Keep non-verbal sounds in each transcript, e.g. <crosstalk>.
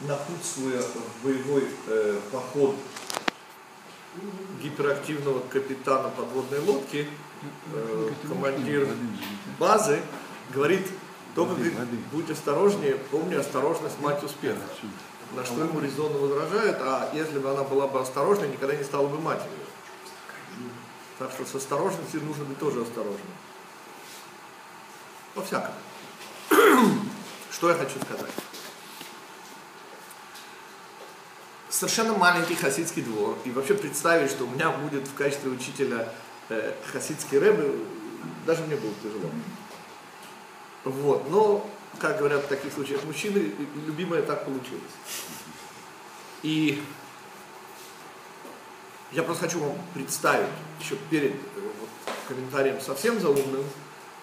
напутствуя в боевой э, поход гиперактивного капитана подводной лодки, э, командир базы, говорит, только говорит, будь осторожнее, помни, осторожность мать успеха. На что ему резонно возражают, а если бы она была бы осторожной, никогда не стала бы матерью. Так что с осторожностью нужно быть тоже осторожным. По-всякому. <clears throat> Что я хочу сказать? Совершенно маленький хасидский двор. И вообще представить, что у меня будет в качестве учителя э, хасидский рэбы, даже мне было тяжело. Вот. Но, как говорят в таких случаях мужчины, любимое так получилось. И я просто хочу вам представить, еще перед э, вот, комментарием совсем заумным,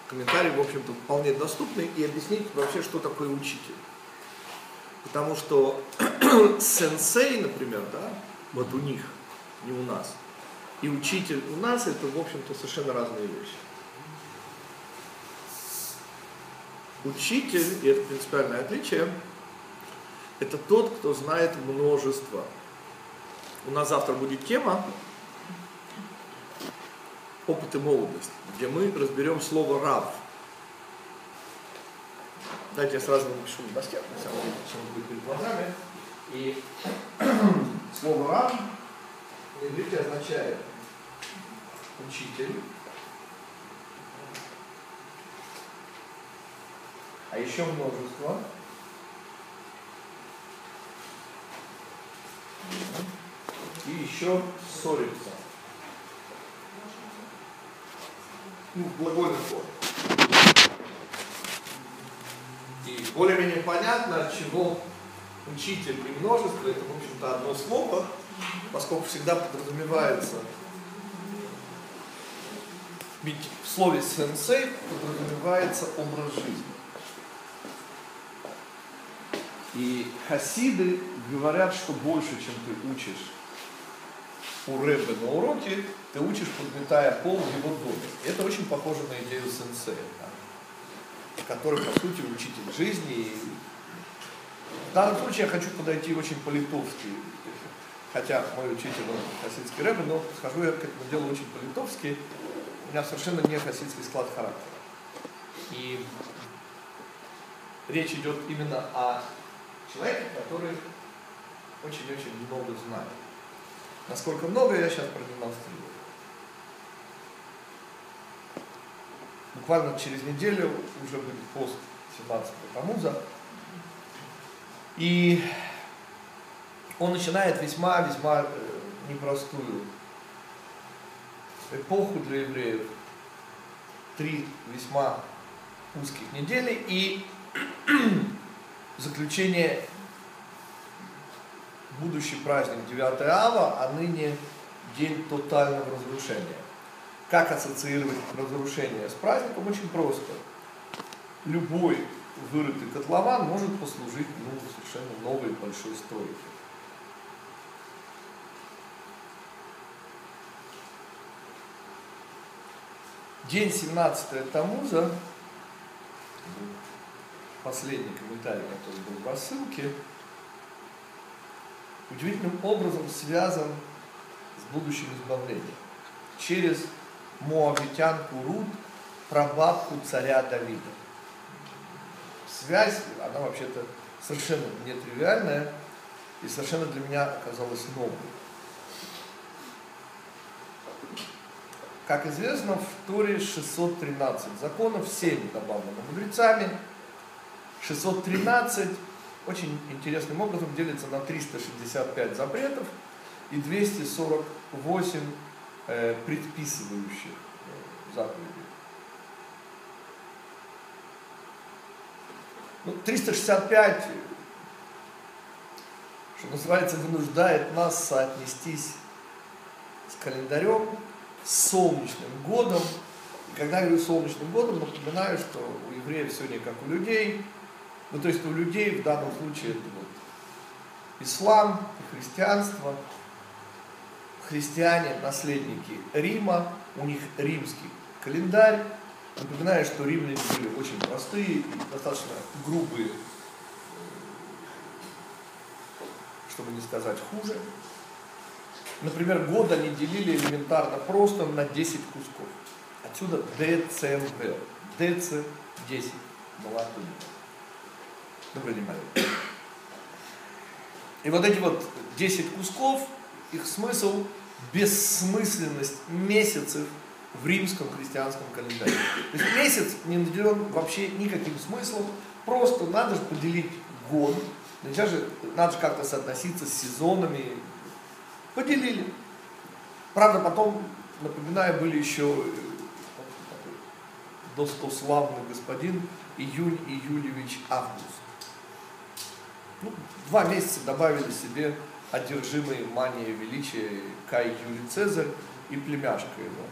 комментарий, в общем-то, вполне доступный, и объяснить вообще, что такое учитель. Потому что <clears throat> сенсей, например, да, вот у них, не у нас, и учитель у нас, это, в общем-то, совершенно разные вещи. Учитель, и это принципиальное отличие, это тот, кто знает множество. У нас завтра будет тема опыт и молодость, где мы разберем слово «рав». Дайте я сразу напишу в доске, на самом деле, что будет перед глазами. И <clears throat> слово «рав» на иврите означает учитель, а еще множество. И еще ссориться. ну, в глагольной форме. И более-менее понятно, чего учитель и множество, это, в общем-то, одно слово, поскольку всегда подразумевается, ведь в слове сенсей подразумевается образ жизни. И хасиды говорят, что больше, чем ты учишь у Рэбе на уроке, ты учишь, подметая пол в его доме. Это очень похоже на идею сенсея, который, по сути, учитель жизни. И в данном случае я хочу подойти очень по-литовски, хотя мой учитель, он хасидский рэбе, но схожу я к этому делу очень по-литовски. У меня совершенно не хасидский склад характера. И речь идет именно о человеке, который очень-очень много знает. Насколько много я сейчас продемонстрирую. Буквально через неделю уже будет пост 17 Тамуза. И он начинает весьма-весьма э, непростую эпоху для евреев. Три весьма узких недели и <clears throat> заключение будущий праздник 9 ава, а ныне день тотального разрушения. Как ассоциировать разрушение с праздником? Очень просто. Любой вырытый котлован может послужить ну, совершенно новой большой стройке. День 17 Тамуза, последний комментарий, который был в рассылке, удивительным образом связан с будущим избавлением. Через Моавитянку Руд, прабабку царя Давида. Связь, она вообще-то совершенно нетривиальная и совершенно для меня оказалась новой. Как известно, в Торе 613 законов, 7 добавлено мудрецами. 613 очень интересным образом делится на 365 запретов и 248 э, предписывающих э, заповедей. Ну, 365, что называется, вынуждает нас соотнестись с календарем, с солнечным годом. И когда я говорю солнечным годом, напоминаю, что у евреев не как у людей, ну, то есть у людей в данном случае это вот ислам, христианство, христиане, наследники Рима, у них римский календарь. Напоминаю, что римляне были очень простые и достаточно грубые чтобы не сказать хуже. Например, год они делили элементарно просто на 10 кусков. Отсюда ДЦМБ. ДЦ 10. Была Добрый день, И вот эти вот 10 кусков, их смысл – бессмысленность месяцев в римском христианском календаре. То есть месяц не наделен вообще никаким смыслом, просто надо же поделить год, сейчас же надо же как-то соотноситься с сезонами. Поделили. Правда, потом, напоминаю, были еще э, достославный господин Июнь Июлевич Август. Ну, два месяца добавили себе одержимые мания величия Кай Юлий Цезарь и племяшка его,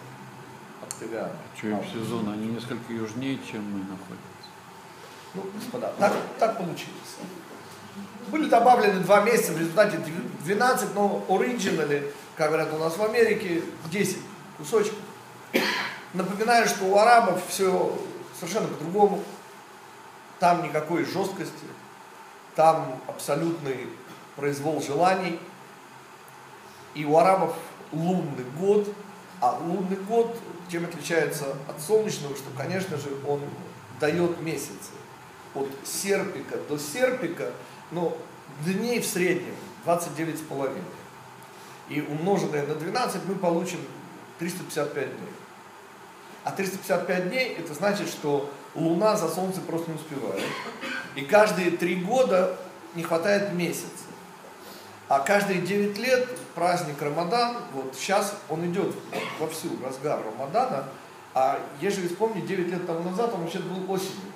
Октавиана. Что им сезон, они несколько южнее, чем мы находимся. Ну, господа, так, так получилось. Были добавлены два месяца, в результате 12, но оригинали, как говорят у нас в Америке, 10 кусочков. Напоминаю, что у арабов все совершенно по-другому. Там никакой жесткости, там абсолютный произвол желаний. И у арабов лунный год, а лунный год чем отличается от солнечного, что, конечно же, он дает месяцы. От серпика до серпика, но дней в среднем 29,5. И умноженное на 12 мы получим 355 дней. А 355 дней, это значит, что Луна за Солнце просто не успевает. И каждые три года не хватает месяца. А каждые 9 лет праздник Рамадан, вот сейчас он идет вовсю, разгар Рамадана, а если вспомнить, 9 лет тому назад он вообще был осенью.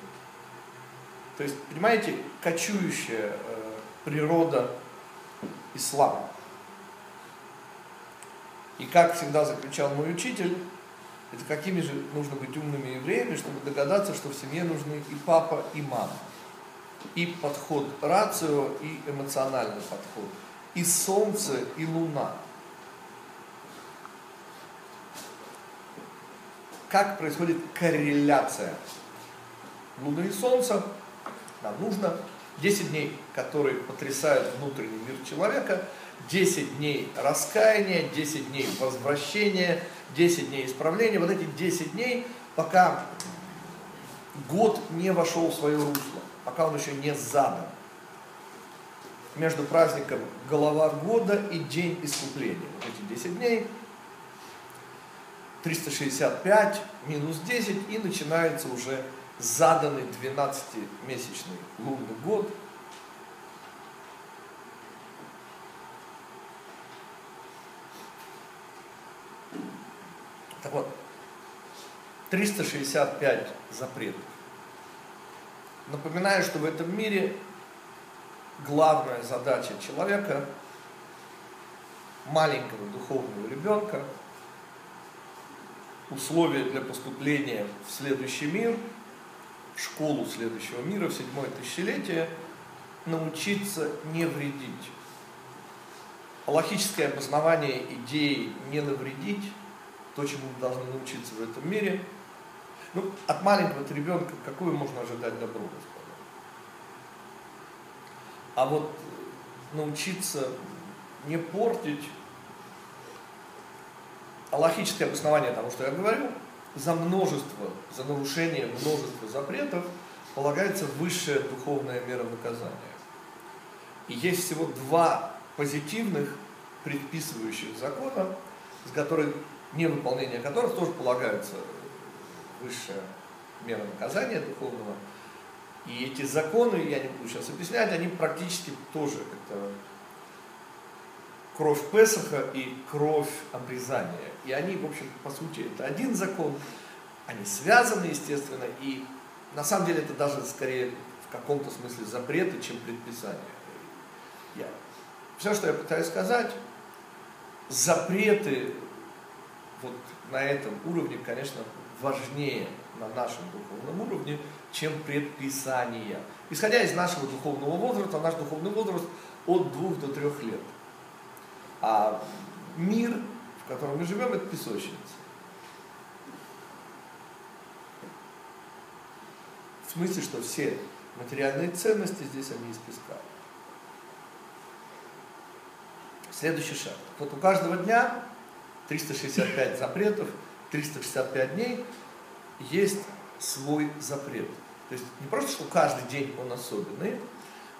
То есть, понимаете, кочующая э, природа ислама. И как всегда заключал мой учитель, это какими же нужно быть умными евреями, чтобы догадаться, что в семье нужны и папа, и мама. И подход рацио, и эмоциональный подход. И солнце, и луна. Как происходит корреляция Луны и Солнца? Нам нужно 10 дней, которые потрясают внутренний мир человека, 10 дней раскаяния, 10 дней возвращения, 10 дней исправления. Вот эти 10 дней, пока год не вошел в свое русло, пока он еще не задан. Между праздником голова года и день искупления. Вот эти 10 дней, 365 минус 10 и начинается уже заданный 12-месячный лунный год – Так вот, 365 запретов. Напоминаю, что в этом мире главная задача человека, маленького духовного ребенка, условия для поступления в следующий мир, в школу следующего мира, в седьмое тысячелетие, научиться не вредить. Логическое обоснование идеи не навредить то, чему мы должны научиться в этом мире. Ну, от маленького ребенка какое можно ожидать добро? А вот научиться не портить аллахическое обоснование тому, что я говорю, за множество, за нарушение множества запретов полагается высшая духовная мера наказания. И есть всего два позитивных предписывающих закона, с которых невыполнение которых тоже полагается высшая мера наказания духовного. И эти законы, я не буду сейчас объяснять, они практически тоже это кровь Песаха и кровь обрезания. И они, в общем, по сути, это один закон, они связаны, естественно, и на самом деле это даже скорее в каком-то смысле запреты, чем предписания. Я. Все, что я пытаюсь сказать, запреты вот на этом уровне, конечно, важнее на нашем духовном уровне, чем предписания. Исходя из нашего духовного возраста, наш духовный возраст от двух до трех лет. А мир, в котором мы живем, это песочница. В смысле, что все материальные ценности здесь они из песка. Следующий шаг. Вот у каждого дня 365 запретов, 365 дней есть свой запрет. То есть не просто, что каждый день он особенный,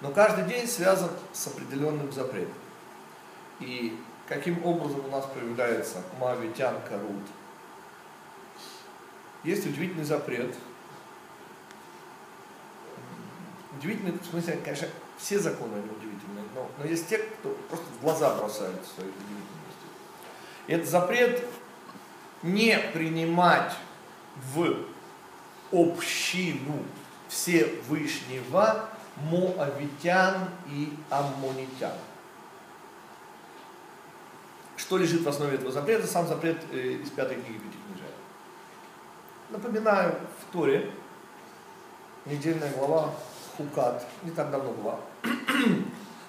но каждый день связан с определенным запретом. И каким образом у нас проявляется Мавитян Карут? Есть удивительный запрет. Удивительный, в смысле, конечно, все законы они удивительные, но, но есть те, кто просто в глаза бросают своей удивительностью. И это запрет не принимать в общину Всевышнего Моавитян и Аммонитян. Что лежит в основе этого запрета? Сам запрет э, из пятой книги Пятикнижия. Напоминаю, в Торе, недельная глава Хукат, не так давно была, <clears throat>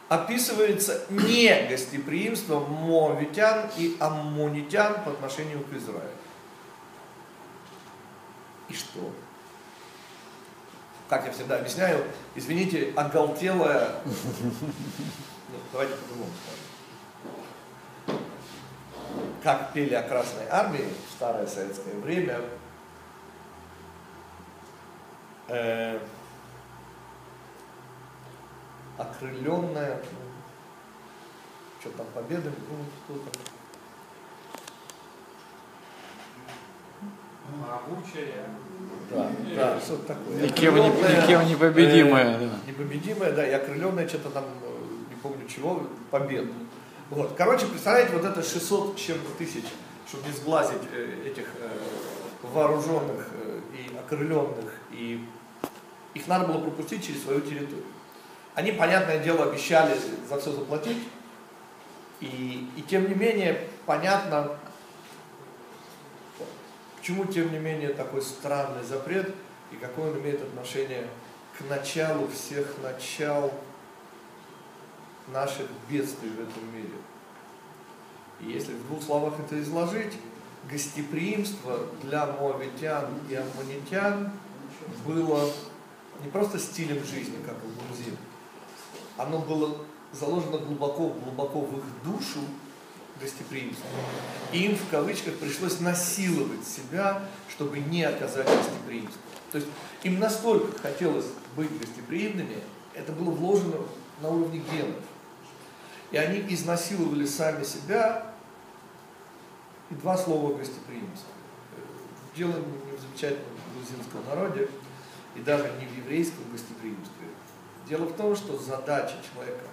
описывается не гостеприимство Моавитян и Аммонитян по отношению к Израилю. И что? Как я всегда объясняю, извините, оголтелая... Ну, давайте по-другому скажем. Как пели о Красной Армии в старое советское время, э, окрыленная, ну, что там, победа, ну, кто там, Могучая. Да, да, что такое. Никем, не, никем непобедимая. Э, да. непобедимая, да, и окрыленная что-то там, э, не помню чего, победу. Вот. Короче, представляете, вот это 600 чем-то тысяч, чтобы не сглазить э, этих вооруженных и окрыленных, и их надо было пропустить через свою территорию. Они, понятное дело, обещали за все заплатить, и, и тем не менее, понятно, Почему, тем не менее, такой странный запрет и какое он имеет отношение к началу всех начал наших бедствий в этом мире? И если в двух словах это изложить, гостеприимство для моавитян и аммонитян было не просто стилем жизни, как у грузин, оно было заложено глубоко-глубоко в их душу, гостеприимство. Им, в кавычках, пришлось насиловать себя, чтобы не оказать гостеприимство. То есть им настолько хотелось быть гостеприимными, это было вложено на уровне генов. И они изнасиловали сами себя, и два слова гостеприимства. Дело не в замечательном грузинском народе, и даже не в еврейском гостеприимстве. Дело в том, что задача человека,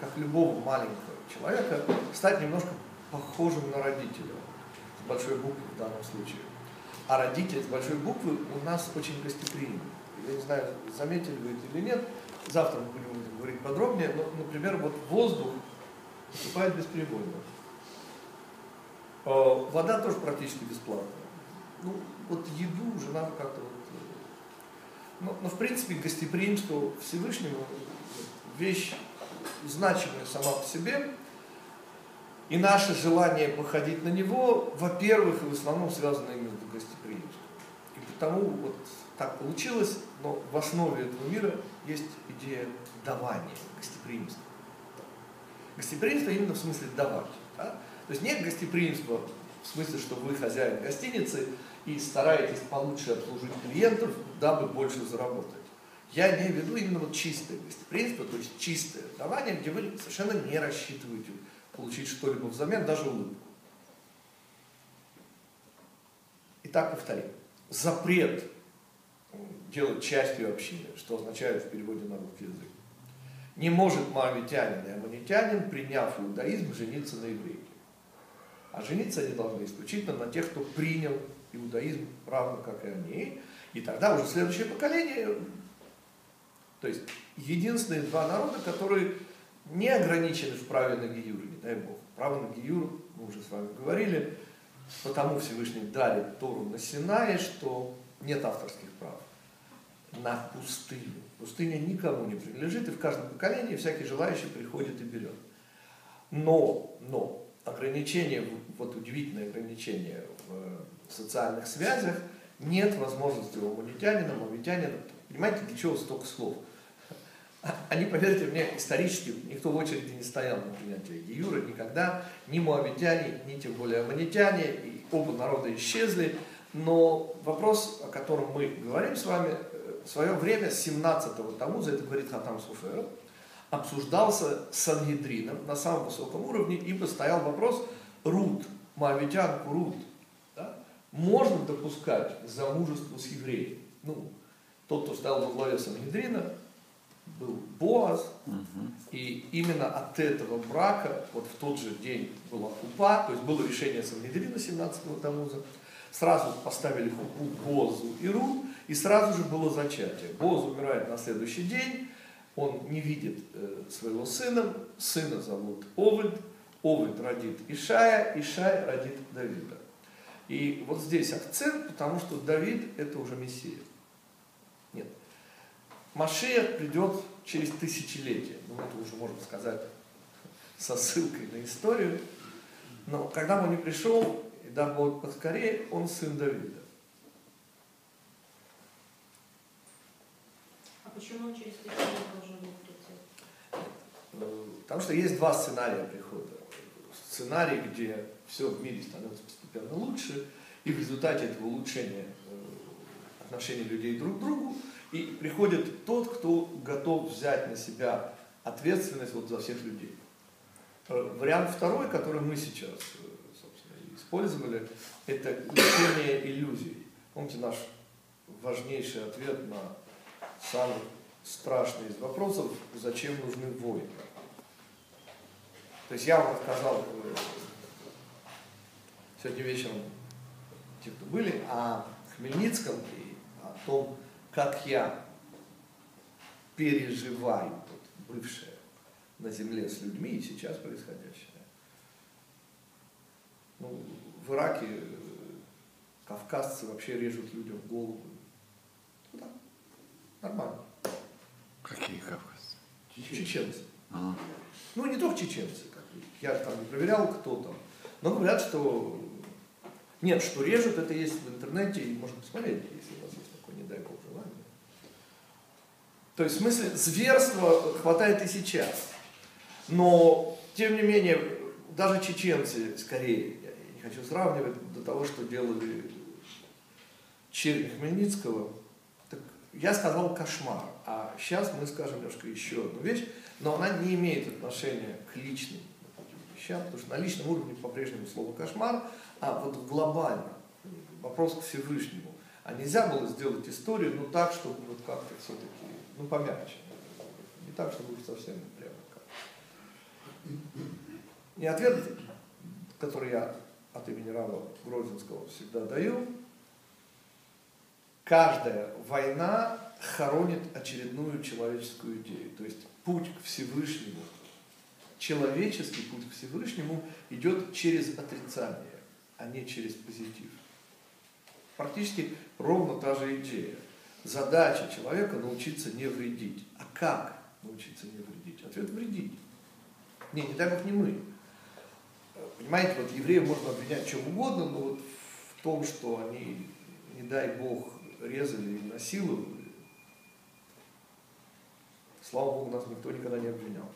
как любого маленького человека, стать немножко похожим на родителя, с большой буквы в данном случае. А родитель с большой буквы у нас очень гостеприимный. Я не знаю, заметили вы это или нет, завтра мы будем говорить подробнее, но, например, вот воздух поступает бесперебойно. А, вода тоже практически бесплатная. Ну, вот еду уже надо как-то вот... Э, но, но в принципе гостеприимство Всевышнего вещь значимая сама по себе, и наше желание походить на него, во-первых, и в основном связано именно с гостеприимством. И потому вот так получилось, но в основе этого мира есть идея давания, гостеприимства. Гостеприимство именно в смысле давать. Да? То есть нет гостеприимства в смысле, что вы хозяин гостиницы и стараетесь получше обслужить клиентов, дабы больше заработать. Я имею в виду именно вот чистое гостеприимство, то есть чистое давание, где вы совершенно не рассчитываете получить что-либо взамен, даже улыбку. Итак, повторим. Запрет делать частью общины, что означает в переводе на русский язык. Не может моавитянин и аммонитянин, приняв иудаизм, жениться на еврейке. А жениться они должны исключительно на тех, кто принял иудаизм равно как и они. И тогда уже следующее поколение, то есть единственные два народа, которые не ограничены в праве на гиюр, не дай Бог. Право на гиюр, мы уже с вами говорили, потому Всевышний дарит Тору на Синае, что нет авторских прав. На пустыню. Пустыня никому не принадлежит, и в каждом поколении всякий желающий приходит и берет. Но, но, ограничение, вот удивительное ограничение в социальных связях, нет возможности у мунитянина, мавитянина, понимаете, для чего столько слов? Они, поверьте мне, исторически никто в очереди не стоял на принятие Гиюра никогда, ни муавитяне, ни тем более аммонитяне, и оба народа исчезли. Но вопрос, о котором мы говорим с вами, э, в свое время, с 17-го Тамуза, это говорит Хатам Суфер, обсуждался с Сангидрином на самом высоком уровне, ибо стоял вопрос Рут, Моавитянку Рут, да, можно допускать к замужеству с евреем. Ну, тот, кто стоял во главе Сангидрина, был Боаз, угу. и именно от этого брака, вот в тот же день была хупа, то есть было решение Сангидрина 17-го Тамуза, сразу поставили хупу Бозу и Рут, и сразу же было зачатие. Боз умирает на следующий день, он не видит э, своего сына, сына зовут Овид, Овид родит Ишая, Ишай родит Давида. И вот здесь акцент, потому что Давид это уже Мессия. Машия придет через тысячелетия. Ну, это уже можно сказать со ссылкой на историю. Но когда он не пришел, и да будет поскорее, он сын Давида. А почему он через тысячелетия должен был прийти? Э, потому что есть два сценария прихода. Сценарий, где все в мире становится постепенно лучше, и в результате этого улучшения э, отношений людей друг к другу, и приходит тот, кто готов взять на себя ответственность вот за всех людей. Э, вариант второй, который мы сейчас собственно, использовали, это лечение иллюзий. Помните наш важнейший ответ на самый страшный из вопросов, зачем нужны войны. То есть я вам рассказал э, сегодня вечером, те, кто были, о Хмельницком и о том, как я переживаю вот, бывшее на земле с людьми и сейчас происходящее. Ну, в Ираке э, кавказцы вообще режут людям голову. Ну, да, нормально. Какие кавказцы? Чеченцы. А. Ну, не только чеченцы. Как я там не проверял, кто там. Но говорят, что нет, что режут, это есть в интернете, и можно посмотреть, если у вас есть такое, не дай бог, желание. То есть, в смысле, зверства хватает и сейчас. Но, тем не менее, даже чеченцы, скорее, я не хочу сравнивать, до того, что делали черни Хмельницкого, так я сказал кошмар. А сейчас мы скажем немножко еще одну вещь, но она не имеет отношения к личным вещам, потому что на личном уровне по-прежнему слово кошмар, а вот глобально, вопрос к Всевышнему. А нельзя было сделать историю, ну так, чтобы вот как-то все-таки, ну помягче. Не так, чтобы уж совсем прямо. И ответ, который я от имени Рава Грозинского всегда даю, каждая война хоронит очередную человеческую идею. То есть путь к Всевышнему, человеческий путь к Всевышнему идет через отрицание а не через позитив. Практически ровно та же идея. Задача человека научиться не вредить. А как научиться не вредить? Ответ вредить. Не, не так как не мы. Понимаете, вот евреев можно обвинять чем угодно, но вот в том, что они, не дай бог, резали и насиловали, слава богу, нас никто никогда не обвинял.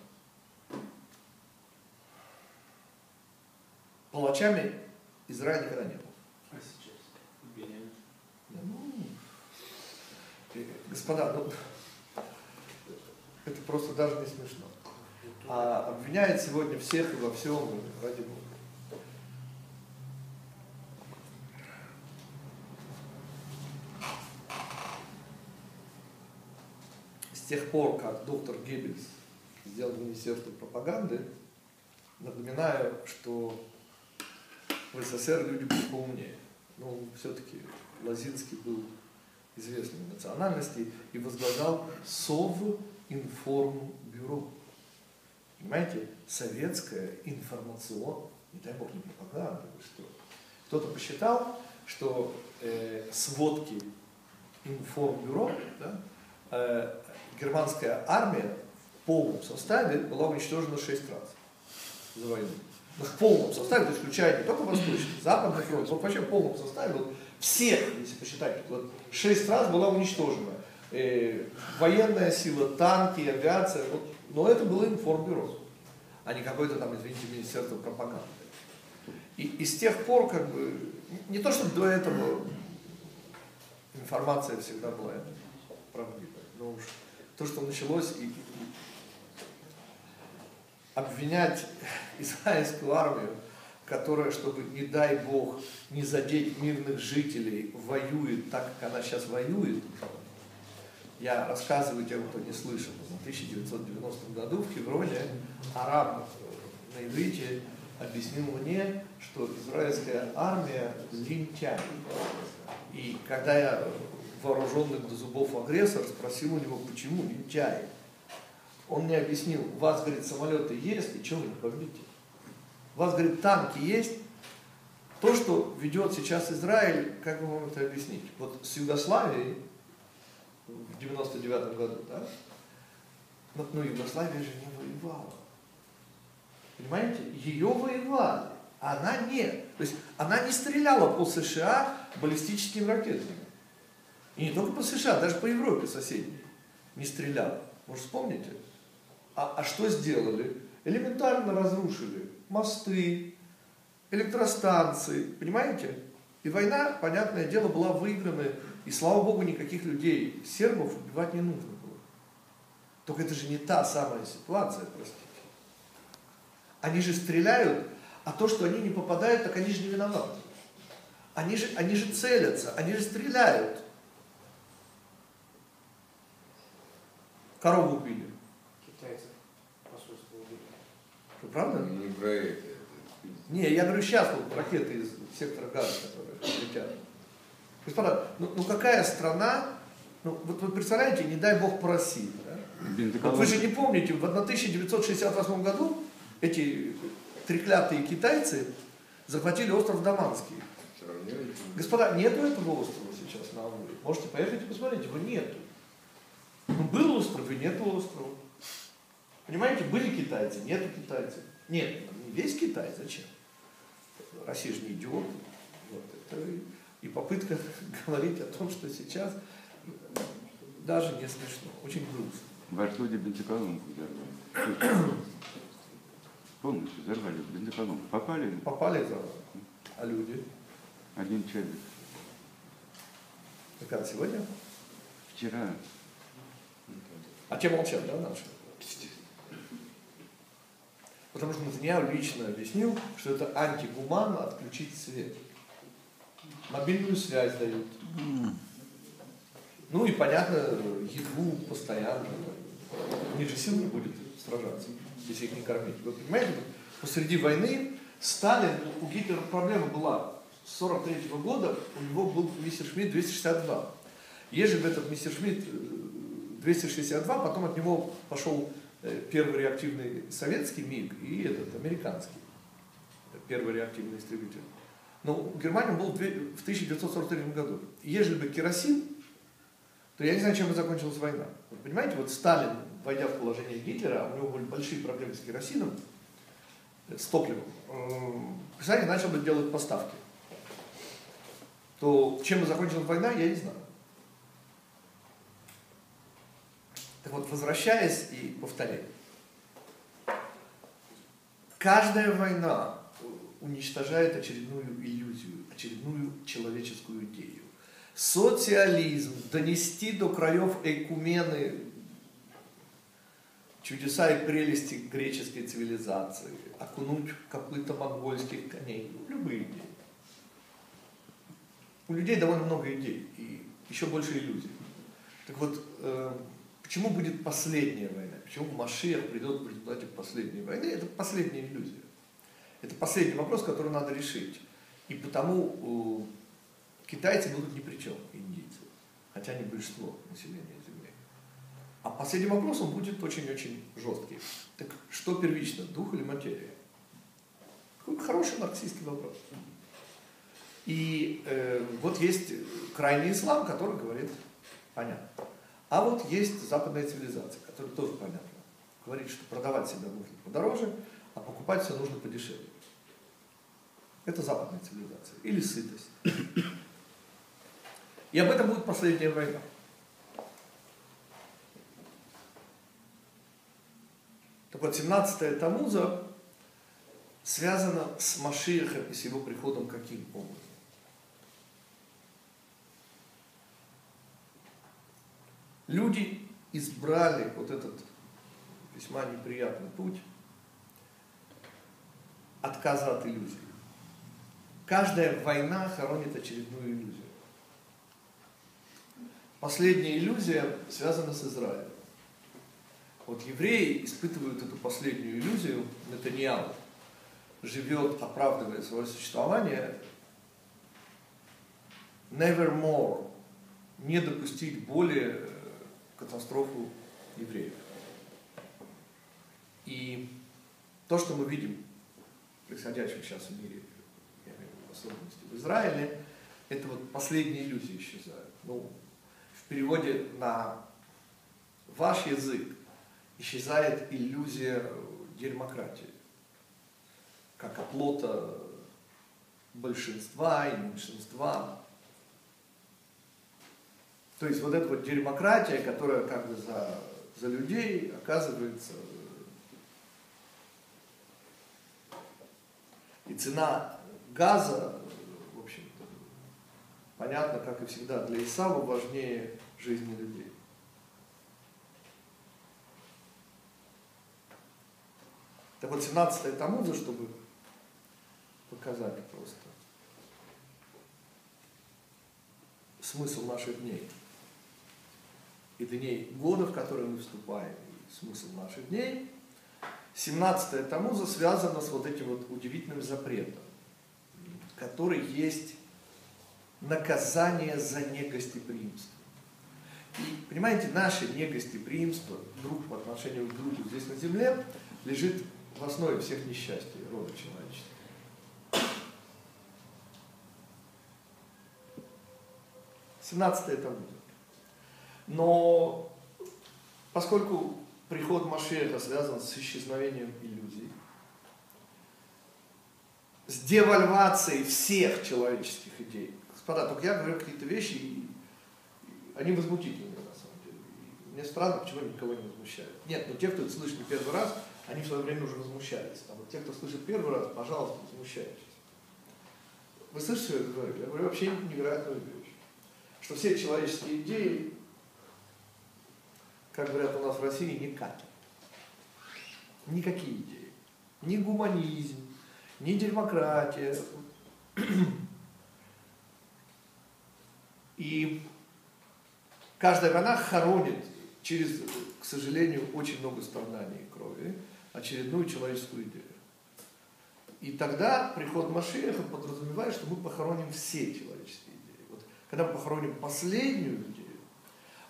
Палачами Израиля никогда не был. А сейчас? Обвиняют. Ну, господа, ну, это просто даже не смешно. А обвиняет сегодня всех и во всем, ради Бога. С тех пор, как доктор Геббельс сделал Министерство пропаганды, напоминаю, что в СССР люди были поумнее. Но все-таки Лазинский был известной национальности и возглавлял Совинформбюро. Понимаете, советское информационное, не дай бог, не пропаганда, что. Кто-то посчитал, что э, сводки информбюро, да, э, германская армия в полном составе была уничтожена шесть раз за войну ну, в полном составе, то есть включая не только Восточный, Западный фронт, вообще в полном составе, вот всех, если посчитать, вот шесть раз была уничтожена. э, военная сила, танки, авиация. Вот, но это было информбюро, а не какое-то там, извините, министерство пропаганды. И, и с тех пор, как бы, не то, чтобы до этого информация всегда была правдивая, но уж то, что началось, и, и обвинять <laughs> израильскую армию, которая, чтобы, не дай бог, не задеть мирных жителей, воюет так, как она сейчас воюет. Я рассказываю тем, кто не слышал. В 1990 году в Хевроне араб на иврите объяснил мне, что израильская армия лентяй. И когда я вооруженный до зубов агрессор спросил у него, почему лентяй, он мне объяснил, у вас, говорит, самолеты есть, и что вы не бомбите? У вас, говорит, танки есть. То, что ведет сейчас Израиль, как вы вам это объяснить? Вот с Югославией в 99 году, да? Но, но Югославия же не воевала. Понимаете? Ее воевали, а она нет. То есть она не стреляла по США баллистическими ракетами. И не только по США, даже по Европе соседней не стреляла. Может, вспомните? А, а что сделали? Элементарно разрушили мосты, электростанции, понимаете? И война, понятное дело, была выиграна, и слава богу, никаких людей, сербов убивать не нужно было. Только это же не та самая ситуация, простите. Они же стреляют, а то, что они не попадают, так они же не виноваты. Они же, они же целятся, они же стреляют. Корову убили. Китайцы посольство убили. Что, правда? Не про это. Не, я говорю сейчас вот ракеты из сектора газа, которые летят. Господа, ну, ну какая страна, ну вот вы представляете, не дай бог по России, да? Вот вы же не помните, в 1968 году эти треклятые китайцы захватили остров Даманский. Господа, нету этого острова сейчас на Амуре. Можете поехать и посмотреть, его нету. Ну, был остров и нету острова. Понимаете, были китайцы, нету китайцев. Нет, не весь Китай, зачем? Россия же не идиот. Вот это и- попытка <laughs> говорить о том, что сейчас даже не смешно, очень грустно. В люди бензоколонку взорвали. Полностью взорвали бензоколонку. Попали Попали за... А люди? один человек. Ну, Когда сегодня? Вчера А те молчат, да, наши? Потому что Натаньяу лично объяснил, что это антигуманно отключить свет. Мобильную связь дают. Ну и, понятно, еду постоянно. У них же сил не будет сражаться, если их не кормить. Вы понимаете, посреди войны Сталин, у Гитлера проблема была. С 43 года у него был мистер Шмидт 262. Ежели бы этот мистер Шмидт э, 262, потом от него пошел э, первый реактивный советский МиГ и этот американский, э, первый реактивный истребитель. Но у Германии он был в две- в 1943 году. И Ежели бы керосин, то я не знаю, чем бы закончилась война. Вы понимаете, вот Сталин, войдя в положение Гитлера, а у него были большие проблемы с керосином, э, с топливом, эм, Сталин начал бы делать поставки. То чем бы закончилась война, я не знаю. Так вот, возвращаясь и повторяя, каждая война уничтожает очередную иллюзию, очередную человеческую идею. Социализм, донести до краев эйкумены чудеса и прелести греческой цивилизации, окунуть копыта монгольских коней, ну, любые идеи. У людей довольно много идей и еще больше иллюзий. Так вот, э, почему будет последняя война? Почему Машиах придет в результате последней войны? Это последняя иллюзия. Это последний вопрос, который надо решить. И потому э, китайцы будут ни при чем, индийцы. Хотя они большинство населения Земли. А последний вопрос, он будет очень-очень жесткий. Так что первично, дух или материя? Хороший марксистский вопрос. И э, вот есть крайний ислам, который говорит, понятно. А вот есть западная цивилизация, которая тоже понятно, Говорит, что продавать себя нужно подороже, а покупать все нужно подешевле. Это западная цивилизация. Или сытость. И об этом будет последняя война. Так вот, 17 Тамуза связана с Машиехом и с его приходом каким образом? Люди избрали вот этот весьма неприятный путь отказа от иллюзий. Каждая война хоронит очередную иллюзию. Последняя иллюзия связана с Израилем. Вот евреи испытывают эту последнюю иллюзию, Нетаньяу живет, оправдывая свое существование, nevermore, не допустить более катастрофу евреев. И то, что мы видим в происходящем сейчас в мире, я имею в виду, особенности в Израиле, это вот последние иллюзии исчезают. Ну, в переводе на ваш язык исчезает иллюзия демократии, как оплота большинства и меньшинства. То есть вот эта вот демократия, которая как бы за, за людей оказывается и цена газа, в общем-то, понятно, как и всегда, для Исава важнее жизни людей. Так вот, 17 Тамуза, чтобы показать просто смысл наших дней и дней года, в которые мы вступаем, и смысл наших дней, 17 Тамуза связано с вот этим вот удивительным запретом, который есть наказание за негостеприимство. И, понимаете, наше негостеприимство друг по отношению к другу здесь на земле лежит в основе всех несчастий рода человечества. 17 это будет. Но поскольку приход Машеха связан с исчезновением иллюзий, с девальвацией всех человеческих идей. Господа, только я говорю какие-то вещи, и они возмутительные на самом деле. И мне странно, почему никого не возмущают. Нет, но те, кто это слышит не первый раз, они в свое время уже возмущались. А вот те, кто слышит первый раз, пожалуйста, возмущайтесь. Вы слышите, что я говорю? Я говорю вообще невероятную вещь. Что все человеческие идеи, как говорят у нас в России, катят. Никакие идеи. Ни гуманизм, ни демократия. И каждая война хоронит через, к сожалению, очень много страданий и крови очередную человеческую идею. И тогда приход Машеха подразумевает, что мы похороним все человеческие идеи. Вот, когда мы похороним последнюю идею,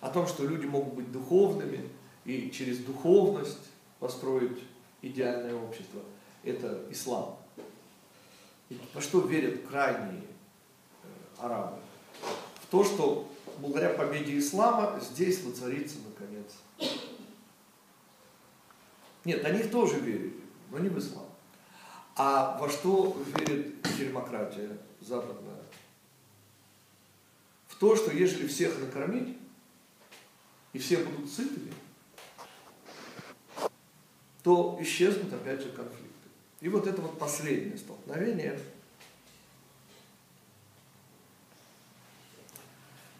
о том, что люди могут быть духовными и через духовность построить идеальное общество, это ислам. Во что верят крайние э, арабы? В то, что благодаря победе ислама здесь воцарится наконец нет, они тоже верили, но не в ислам. А во что верит демократия западная? В то, что если всех накормить, и все будут сытыми, то исчезнут опять же конфликты. И вот это вот последнее столкновение,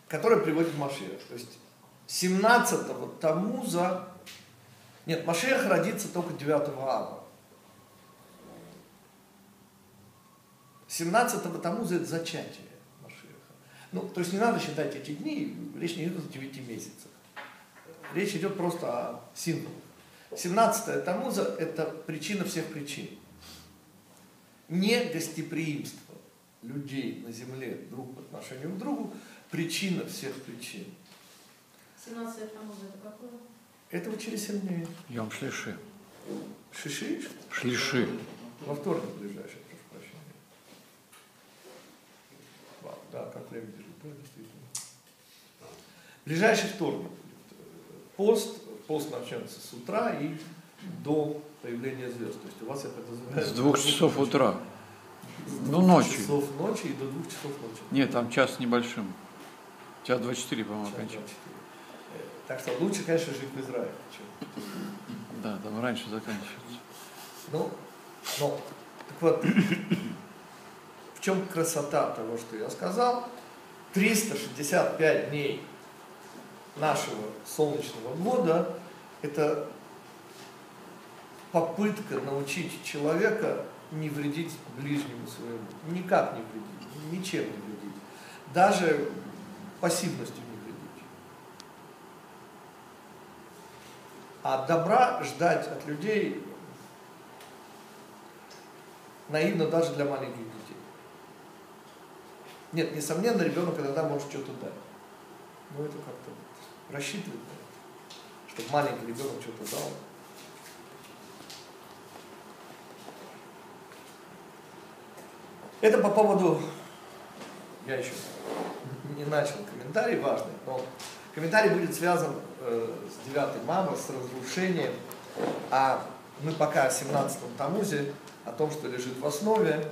которое приводит Машех. То есть 17-го Тамуза нет, Машех родится только 9 ава. 17-го Тамуза это зачатие Машеха. Ну, то есть не надо считать эти дни, речь не идет о 9 месяцах. Речь идет просто о символах. 17 Тамуза это причина всех причин. Не гостеприимство людей на земле друг по отношению к другу, причина всех причин. 17 Тамуза это какое? Это вот через 7 дней. Йом Шлиши. Шиши? Шлиши. Во вторник ближайший, прошу прощения. Да, как время бежит, да, действительно. Ближайший вторник. Пост, пост начнется с утра и до появления звезд. То есть у вас, я подразумеваю... С двух часов ночи. утра. С Ну, ночью. часов ночи и до двух часов ночи. Нет, там час небольшим. Час 24, по-моему, Час окончается. 24. Э, Так что лучше, конечно, жить в Израиле, чем Да, там раньше заканчивается. Ну, но, так вот, в чем красота того, что я сказал? 365 дней нашего солнечного года – это попытка научить человека не вредить ближнему своему. Никак не вредить, ничем не вредить. Даже пассивностью не вредить. А добра ждать от людей наивно даже для маленьких детей. Нет, несомненно, ребенок иногда может что-то дать. Но это как-то рассчитывать, чтобы маленький ребенок что-то дал. Это по поводу, я еще не начал комментарий важный, но комментарий будет связан э, с 9 мама, с разрушением, а мы пока в 17 Тамузе, о том, что лежит в основе,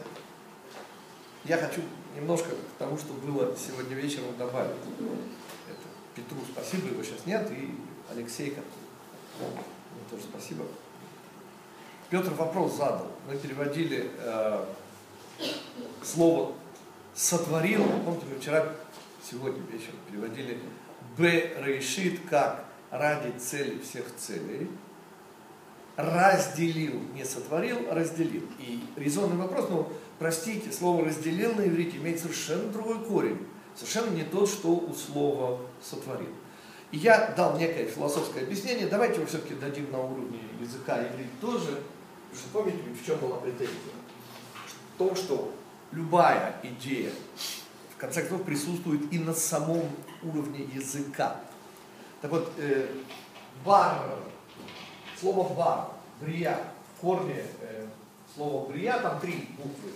я хочу немножко к тому, что было сегодня вечером добавить. Петру спасибо, его сейчас нет, и Алексей, который, тоже спасибо. Петр вопрос задал. Мы переводили э, слово сотворил, помните, мы вчера, сегодня вечером переводили Б решит как ради цели всех целей, разделил, не сотворил, а разделил. И резонный вопрос, ну, простите, слово разделил на иврите имеет совершенно другой корень, совершенно не тот, что у слова сотворил. И я дал некое философское объяснение, давайте его все-таки дадим на уровне языка иврит тоже, потому что помните, в чем была претензия? В том, что любая идея, в конце концов, присутствует и на самом уровне языка. Так вот, э, бар, слово бар, брия, в корне э, слова брия, там три буквы.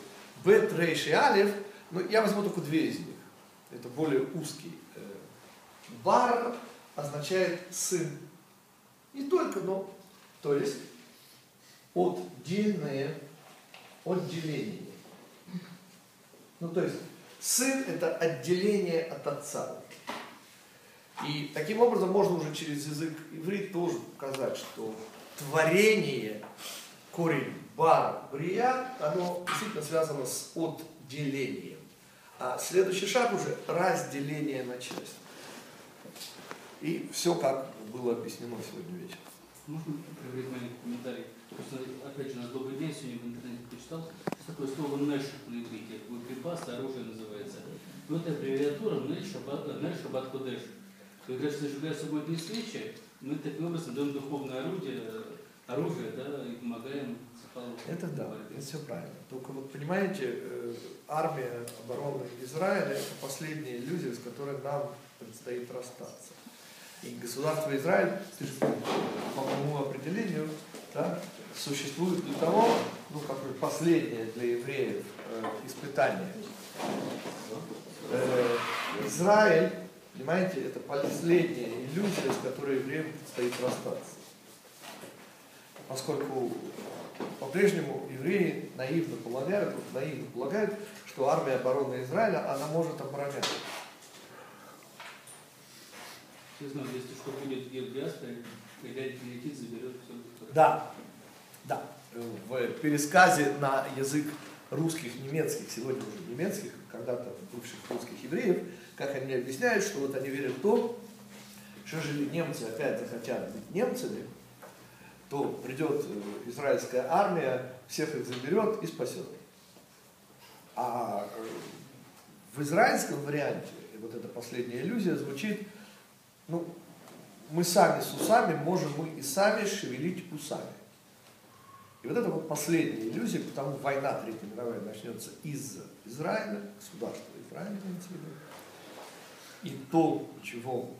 Бет, рейш и алиф, но я возьму только две из них. Это более узкий. Э, бар означает сын. Не только, но, то есть, отдельное, отделение. Ну, то есть, сын – это отделение от отца. И таким образом можно уже через язык иврит тоже показать, что творение, корень бар, брия, оно действительно связано с отделением. А следующий шаг уже разделение на части. И все как было объяснено сегодня вечером. Можно проверить маленький комментарий? Просто, опять же, на добрый день сегодня в интернете прочитал, что такое слово «нэш» на иврите, боеприпас, оружие называется. Но это аббревиатура «нэш шаббат кодеш». Когда же зажигая субботние свечи, мы таким образом даем духовное орудие, оружие, да, и помогаем Цефалу. Это да, это все правильно. Только вот понимаете, э, армия обороны Израиля это последняя иллюзия, с которой нам предстоит расстаться. И государство Израиль, по моему определению, да, существует для того, ну, как бы последнее для евреев э, испытание. Э, Израиль, понимаете, это последняя иллюзия, с которой евреям предстоит расстаться. Поскольку по-прежнему евреи наивно полагают, наивно полагают, что армия обороны Израиля, она может обороняться. Все знают, если что будет в диаспоре, когда прилетит, заберет все. Да, да. В пересказе на язык русских, немецких, сегодня уже немецких, когда-то бывших русских евреев, как они объясняют, что вот они верят в то, что если немцы опять захотят быть немцами, то придет э, израильская армия, всех их заберет и спасет. А э, в израильском варианте, и вот эта последняя иллюзия звучит, ну, мы сами с усами можем мы и сами шевелить усами. И вот это вот последняя иллюзия, потому война Третья мировая начнется из Израиля, государства Израиля. И то, чего,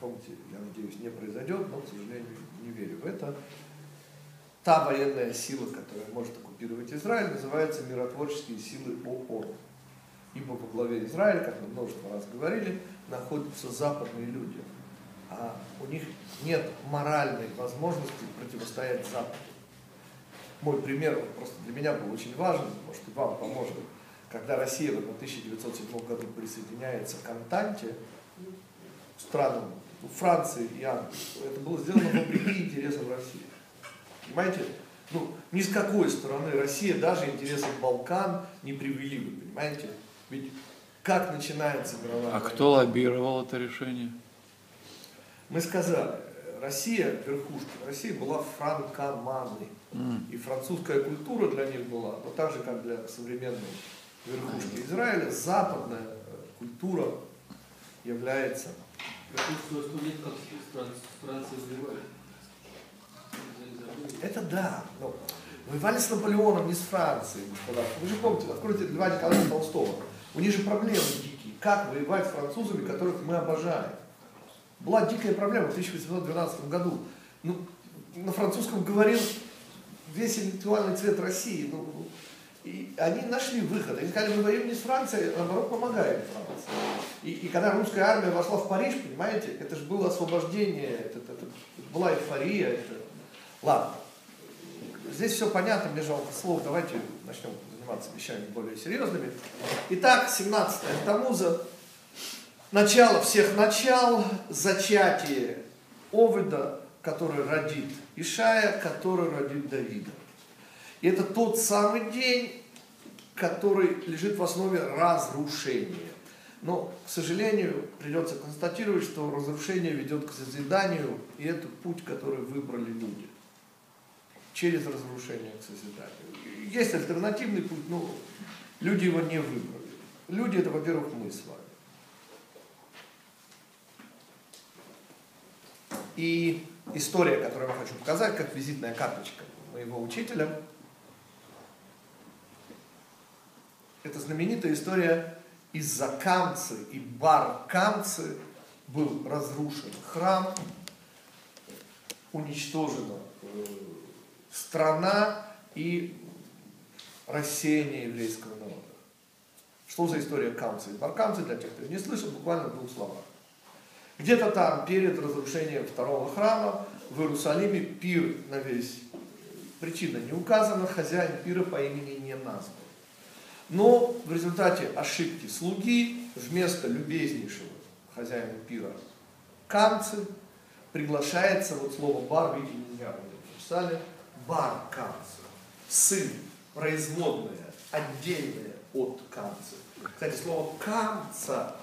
помните, я надеюсь, не произойдет, но, к сожалению, не верю в это, та военная сила, которая может оккупировать Израиль, называется миротворческие силы ООН. Ибо во главе Израиля, как мы множество раз говорили, находятся западные люди. А у них нет моральной возможности противостоять Западу. Мой пример просто для меня был очень важен, может и вам поможет. Когда Россия в 1907 году присоединяется к Антанте, странам Франции и Англии, это было сделано вопреки интересам России. Понимаете? Ну, ни с какой стороны Россия даже интересы Балкан не привели бы, понимаете? Ведь как начинается мировая А война? кто лоббировал это решение? Мы сказали, Россия, верхушка, Россия была франкоманной. М. И французская культура для них была, но так же, как для современной верхушки Израиля, западная культура является Это да, но воевали с Наполеоном, не с Францией, господа. Вы же помните, откройте Льва Николаевича Толстого. У них же проблемы дикие. Как воевать с французами, которых мы обожаем? Была дикая проблема в 1812 году. Ну, на французском говорил весь интеллектуальный цвет России. Ну, и они нашли выход. Они сказали, мы воюем не с Францией, а наоборот помогаем Франции. И, и когда русская армия вошла в Париж, понимаете, это же было освобождение, это, это- это была эйфория. Это... Ладно, здесь все понятно, мне жалко слов, давайте начнем заниматься вещами более серьезными. Итак, 17 Тамуза, начало всех начал, зачатие Овида, который родит Ишая, который родит Давида. И это тот самый день, который лежит в основе разрушения. Но, к сожалению, придется констатировать, что разрушение ведет к созиданию, и это путь, который выбрали люди. Через разрушение к созиданию. Есть альтернативный путь, но люди его не выбрали. Люди это, во-первых, мы с вами. И история, которую я хочу показать, как визитная карточка моего учителя, это знаменитая история из-за Камцы и бар Камцы был разрушен храм, уничтожена э, страна и рассеяние еврейского народа. Что за история Камцы и Баркамцы, для тех, кто не слышал, буквально двух словах. Где-то там, перед разрушением второго храма, в Иерусалиме пир на весь, причина не указана, хозяин пира по имени не назван. Но в результате ошибки слуги вместо любезнейшего хозяина пира камцы приглашается, вот слово бар, видите, мы это написали, бар камцы, сын, производное, отдельное от камцы. Кстати, слово камца,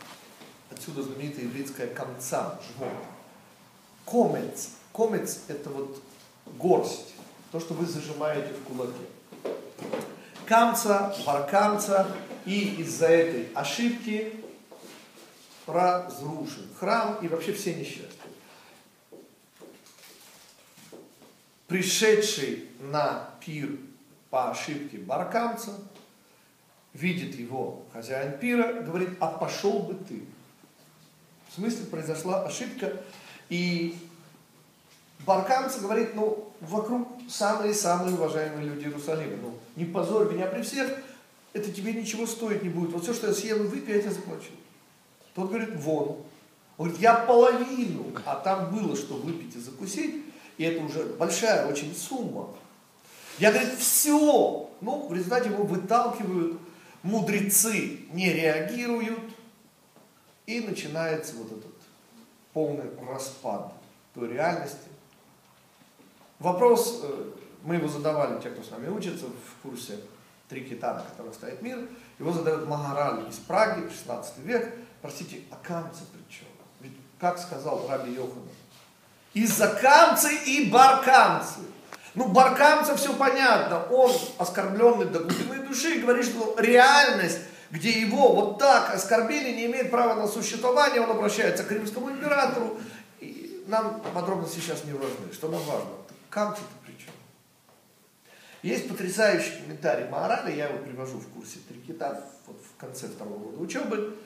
отсюда знаменитая еврейская камца, живот. Комец, комец это вот горсть, то, что вы зажимаете в кулаке камца, баркамца, и из-за этой ошибки разрушен храм и вообще все несчастья. Пришедший на пир по ошибке баркамца, видит его хозяин пира, говорит, а пошел бы ты. В смысле произошла ошибка, и Баркамца говорит, ну, вокруг самые-самые уважаемые люди Иерусалима. Ну, не позорь меня при всех, это тебе ничего стоить не будет. Вот все, что я съел и выпью, я тебе заплачу. Тот говорит, вон. Он говорит, я половину, а там было, что выпить и закусить, и это уже большая очень сумма. Я, говорит, все. Ну, в результате его выталкивают, мудрецы не реагируют, и начинается вот этот полный распад той реальности, Вопрос, э, мы его задавали, те, кто с нами учится, в курсе «Три кита, на которых стоит мир», его задает Магараль из Праги, 16 век. Простите, а камцы при чем? Ведь, как сказал Раби Йоханан, из-за камцы и баркамцы. Ну, баркамца все понятно, он оскорбленный до глубины души говорит, что реальность, где его вот так оскорбили, не имеет права на существование, он обращается к римскому императору. И нам подробности сейчас не важны. Что нам важно? Камцы-то при чем? Есть потрясающий комментарий Маораля, я его привожу в курсе «Три кита» вот в конце второго года учебы.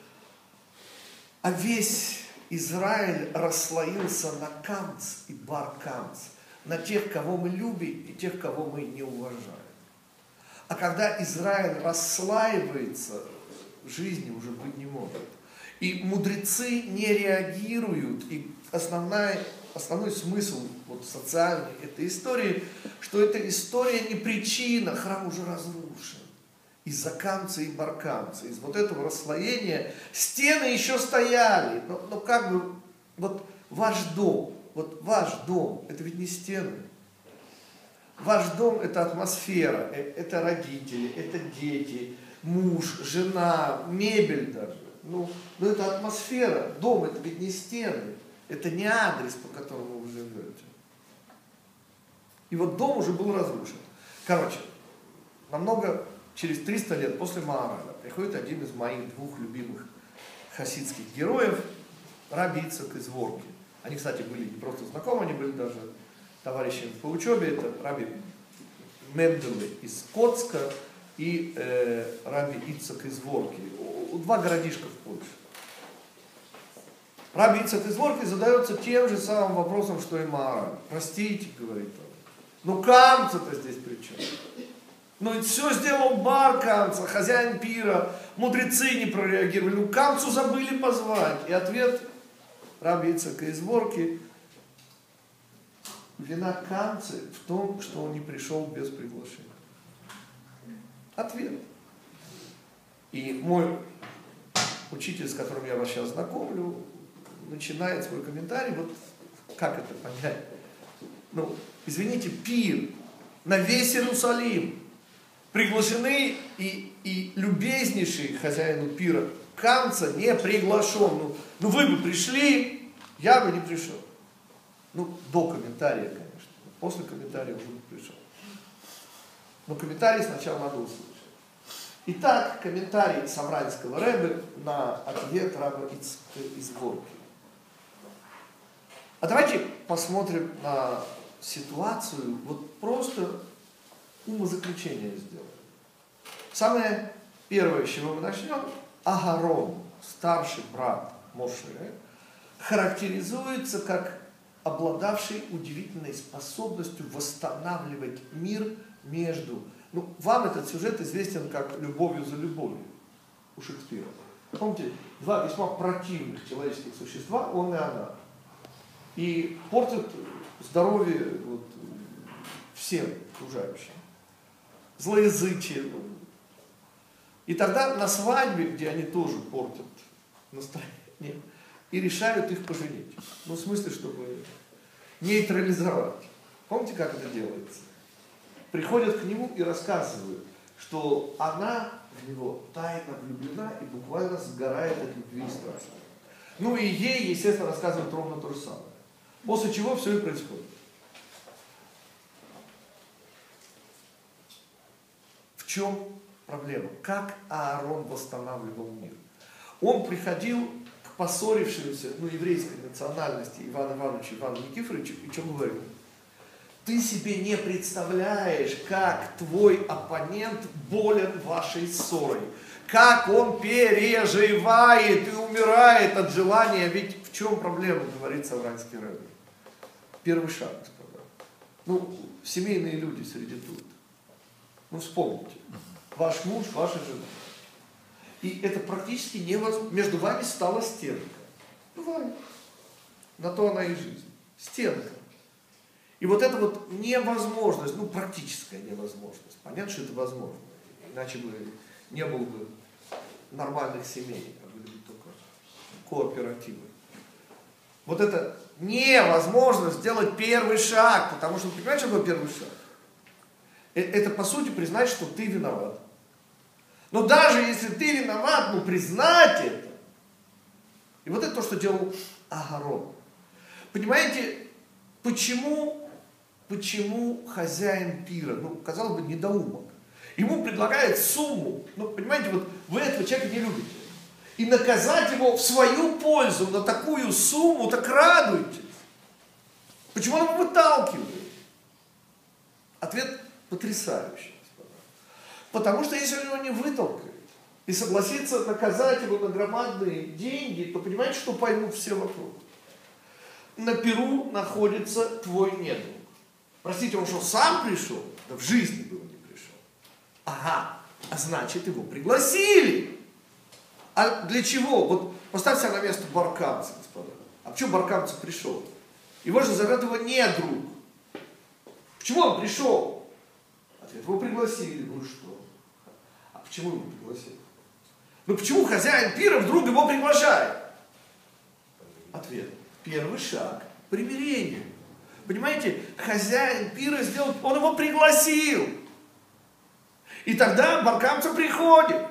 А весь Израиль расслоился на камц и бар-камц, на тех, кого мы любим и тех, кого мы не уважаем. А когда Израиль расслаивается, жизни уже быть не может. И мудрецы не реагируют, и основная, основной смысл вот, социальной этой истории, что эта история не причина, храм уже разрушен. Из-за камца и баркамца, из вот этого расслоения стены еще стояли. Но, но как бы, вот ваш дом, вот ваш дом, это ведь не стены. Ваш дом – это атмосфера, э, это родители, это дети, муж, жена, мебель даже. Ну, ну это атмосфера. Дом – это ведь не стены, это не адрес, по которому вы живете. И вот дом уже был разрушен. Короче, намного через 300 лет после Маараля приходит один из моих двух любимых хасидских героев, Раби Ицек из Ворки. Они, кстати, были не просто знакомы, они были даже товарищами по учебе. Это Раби Менделы из Коцка и э, Раби Ицек из Ворки. Два городишка в. Раби Ворки задается тем же самым вопросом, что и Маара. Простите, говорит он. Ну камца-то здесь при чем? Ну и все сделал бар Камца, хозяин пира, мудрецы не прореагировали, ну Камцу забыли позвать. И ответ Раби Ицека из вина Камцы в том, что он не пришел без приглашения. Ответ. И мой учитель, с которым я вас сейчас знакомлю, начинает свой комментарий, вот как это понять. Ну, извините, пир на весь Иерусалим. Приглашены и, и любезнейший хозяину пира Камца не приглашен. Ну, ну вы бы пришли, я бы не пришел. Ну, до комментария, конечно. После комментария уже бы пришел. Но комментарий сначала надо услышать. Итак, комментарий Савранского Рэбе на ответ раба из, из Горки. А давайте посмотрим на ситуацию, вот просто умозаключение сделаем. Самое первое, с чего мы начнем, Агарон, старший брат Моше, характеризуется как обладавший удивительной способностью восстанавливать мир между... Ну, вам этот сюжет известен как «Любовью за любовью» у Шекспира. Помните, два весьма противных человеческих существа, он и она. И портят здоровье вот, всем окружающим. Злоязычие. Ну. И тогда на свадьбе, где они тоже портят настроение, и решают их поженить. Ну, в смысле, чтобы нейтрализовать. Помните, как это делается? Приходят к нему и рассказывают, что она в него тайно влюблена и буквально сгорает от любви и страсти. Ну и ей, естественно, рассказывают ровно то же самое. После чего все и происходит. В чем проблема? Как Аарон восстанавливал мир? Он приходил к поссорившемуся, ну, еврейской национальности Ивана Ивановича Ивану Никифоровичу и что говорил? Ты себе не представляешь, как твой оппонент болен вашей ссорой. Как он переживает и умирает от желания. Ведь в чем проблема, говорит Савранский Рэбби? Первый шаг, господа. Ну, семейные люди среди тут. Ну, вспомните. Ваш муж, ваша жена. И это практически невозможно. Между вами стала стенка. Бывает. На то она и жизнь. Стенка. И вот эта вот невозможность, ну, практическая невозможность. Понятно, что это возможно. Иначе бы не было бы нормальных семей, а были бы только кооперативы. Вот это невозможно сделать первый шаг, потому что, понимаешь, что такое первый шаг? Э, это, по сути, признать, что ты виноват. Но даже если ты виноват, ну, признать это. И вот это то, что делал Агарон. Понимаете, почему, почему хозяин пира, ну, казалось бы, недоумок, ему предлагает сумму, ну, понимаете, вот вы этого человека не любите, и наказать его в свою пользу на такую сумму, так радуйтесь. Почему он выталкивает? Ответ потрясающий. Потому что если он его не вытолкает и согласится наказать его на громадные деньги, то понимаете, что поймут все вокруг? На Перу находится твой недруг. Простите, он что, сам пришел? Да в жизни бы он не пришел. Ага, а значит его пригласили. А для чего? Вот поставьте на место баркамца, господа. А почему баркамца пришел? Его же зовет его недруг. Почему он пришел? Ответ, его пригласили. Ну что? А почему его пригласили? Ну почему хозяин пира вдруг его приглашает? Ответ. Первый шаг к примирению. Понимаете, хозяин пира сделал, он его пригласил. И тогда Баркамца приходит,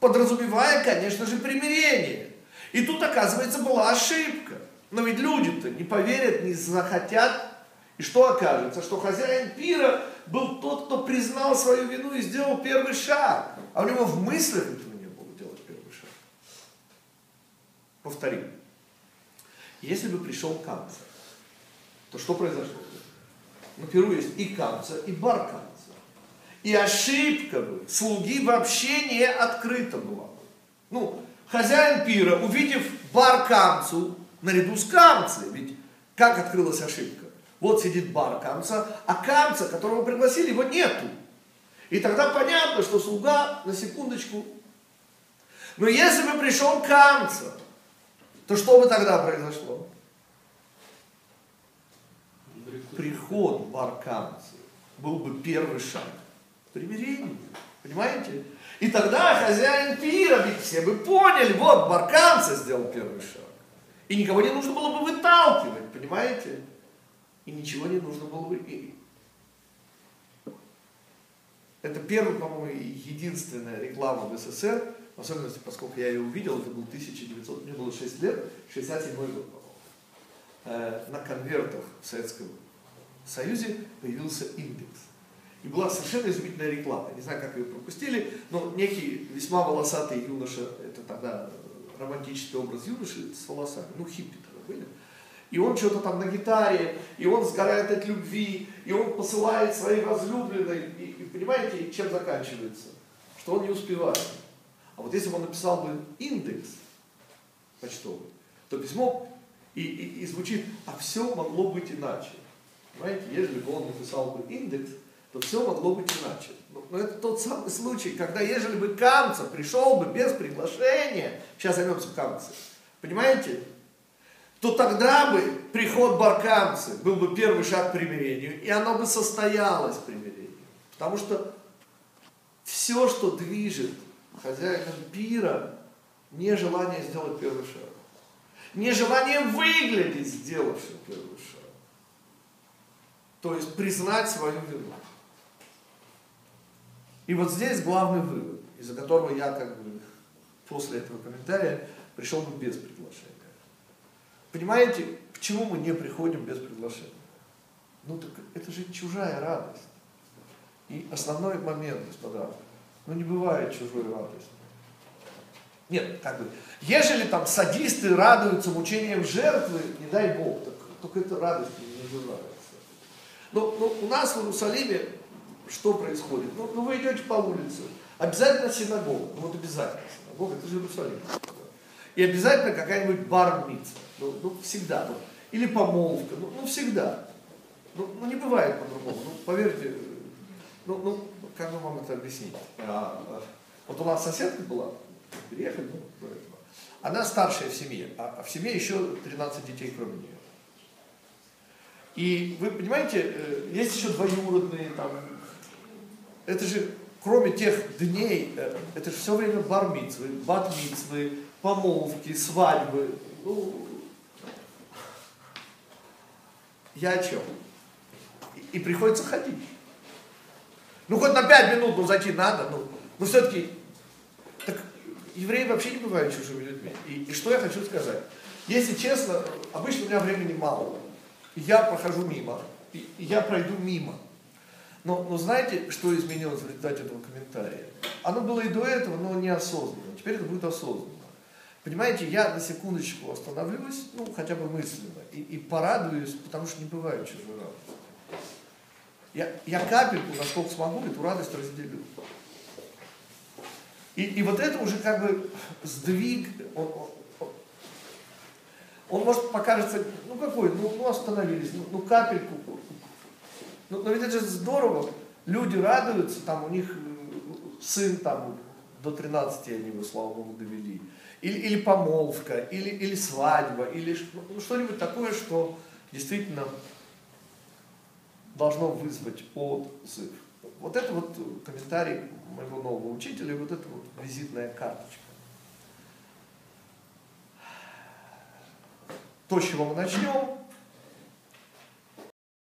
подразумевая, конечно же, примирение. И тут, оказывается, была ошибка. Но ведь люди-то не поверят, не захотят. И что окажется? Что хозяин пира был тот, кто признал свою вину и сделал первый шаг. А у него в мыслях этого не было делать первый шаг. Повторим. Если бы пришел Камца, то что произошло? На Перу есть и Камца, и бар Камца. И ошибка бы слуги вообще не открыта была бы. Ну, хозяин пира, увидев бар Камцу, наряду с Камцей, ведь как открылась ошибка? Вот сидит бар Камца, а Камца, которого пригласили, его нету. И тогда понятно, что слуга, на секундочку. Но если бы пришел Камца, то что бы тогда произошло? Приход Баркамцы был бы первый шаг к примирению. Понимаете? И тогда хозяин пира, ведь все бы поняли, вот Баркамца сделал первый шаг. И никого не нужно было бы выталкивать, понимаете? И ничего не нужно было бы... Это первая, по-моему, единственная реклама в СССР, в особенности, поскольку я ее увидел, это был 1900, мне было 6 лет, 67 год, по-моему. Э, на конвертах в Советском Союзе появился индекс. И была совершенно изумительная реклама. Не знаю, как ее пропустили, но некий весьма волосатый юноша, это тогда романтический образ юноши с волосами, ну хиппи тогда были, и он что-то там на гитаре, и он сгорает от любви, и он посылает своей возлюбленной, и, и понимаете, чем заканчивается? Что он не успевает. А вот если бы он написал бы индекс почтовый, то письмо и, и, и звучит, а все могло быть иначе. Понимаете, если бы он написал бы индекс, то все могло быть иначе. Но, это тот самый случай, когда ежели бы Камца пришел бы без приглашения, сейчас займемся Камцем, понимаете, то тогда бы приход Баркамцы был бы первый шаг к примирению, и оно бы состоялось примирение. Потому что все, что движет хозяином пира, не желание сделать первый шаг. Не желание выглядеть сделавшим первый шаг. То есть признать свою вину. И вот здесь главный вывод, из-за которого я как бы после этого комментария пришел бы без приглашения. Понимаете, почему мы не приходим без приглашения? Ну так это же чужая радость. И основной момент, господа, ну не бывает чужой радости. Нет, как бы, ежели там садисты радуются мучениям жертвы, не дай Бог, так только это радость не называется. Но, но у нас в Иерусалиме что происходит? Ну, ну вы идете по улице, обязательно синагога, ну вот обязательно синагога, это же Иерусалим. И обязательно какая-нибудь бар ну, ну всегда, ну, или помолвка, ну, ну всегда. Ну, ну не бывает по-другому, ну поверьте, ну, ну как бы вам это объяснить? А, а, вот у нас соседка была, переехали, ну, она старшая в семье, а а в семье еще 13 детей кроме нее. И вы понимаете, э, есть еще двоюродные там, это же кроме тех дней, э, это же все время бармицвы, батмицвы, помолвки, свадьбы. Ну, я о чем? И, и приходится ходить. Ну, хоть на пять минут, ну, зайти надо, ну, но все-таки, так евреи вообще не бывают чужими людьми. И, и что я хочу сказать? Если честно, обычно у меня времени мало. Я прохожу мимо, и, и я пройду мимо. Но, но знаете, что изменилось в результате этого комментария? Оно было и до этого, но неосознанно. Теперь это будет осознанно. Понимаете, я на секундочку остановлюсь, ну, хотя бы мысленно, и, и порадуюсь, потому что не бывает чужой радости. Я, я капельку, насколько смогу, эту радость разделю. И, и вот это уже как бы сдвиг, он, он, он, может покажется, ну какой, ну, ну остановились, ну, ну капельку. Ну, но ведь это же здорово, люди радуются, там у них э, сын там до 13 они его, слава Богу, довели. Или, или помолвка, или, или свадьба, или ну, что-нибудь такое, что действительно должно вызвать отзыв. Вот это вот комментарий моего нового учителя, вот это вот визитная карточка. То, с чего мы начнем,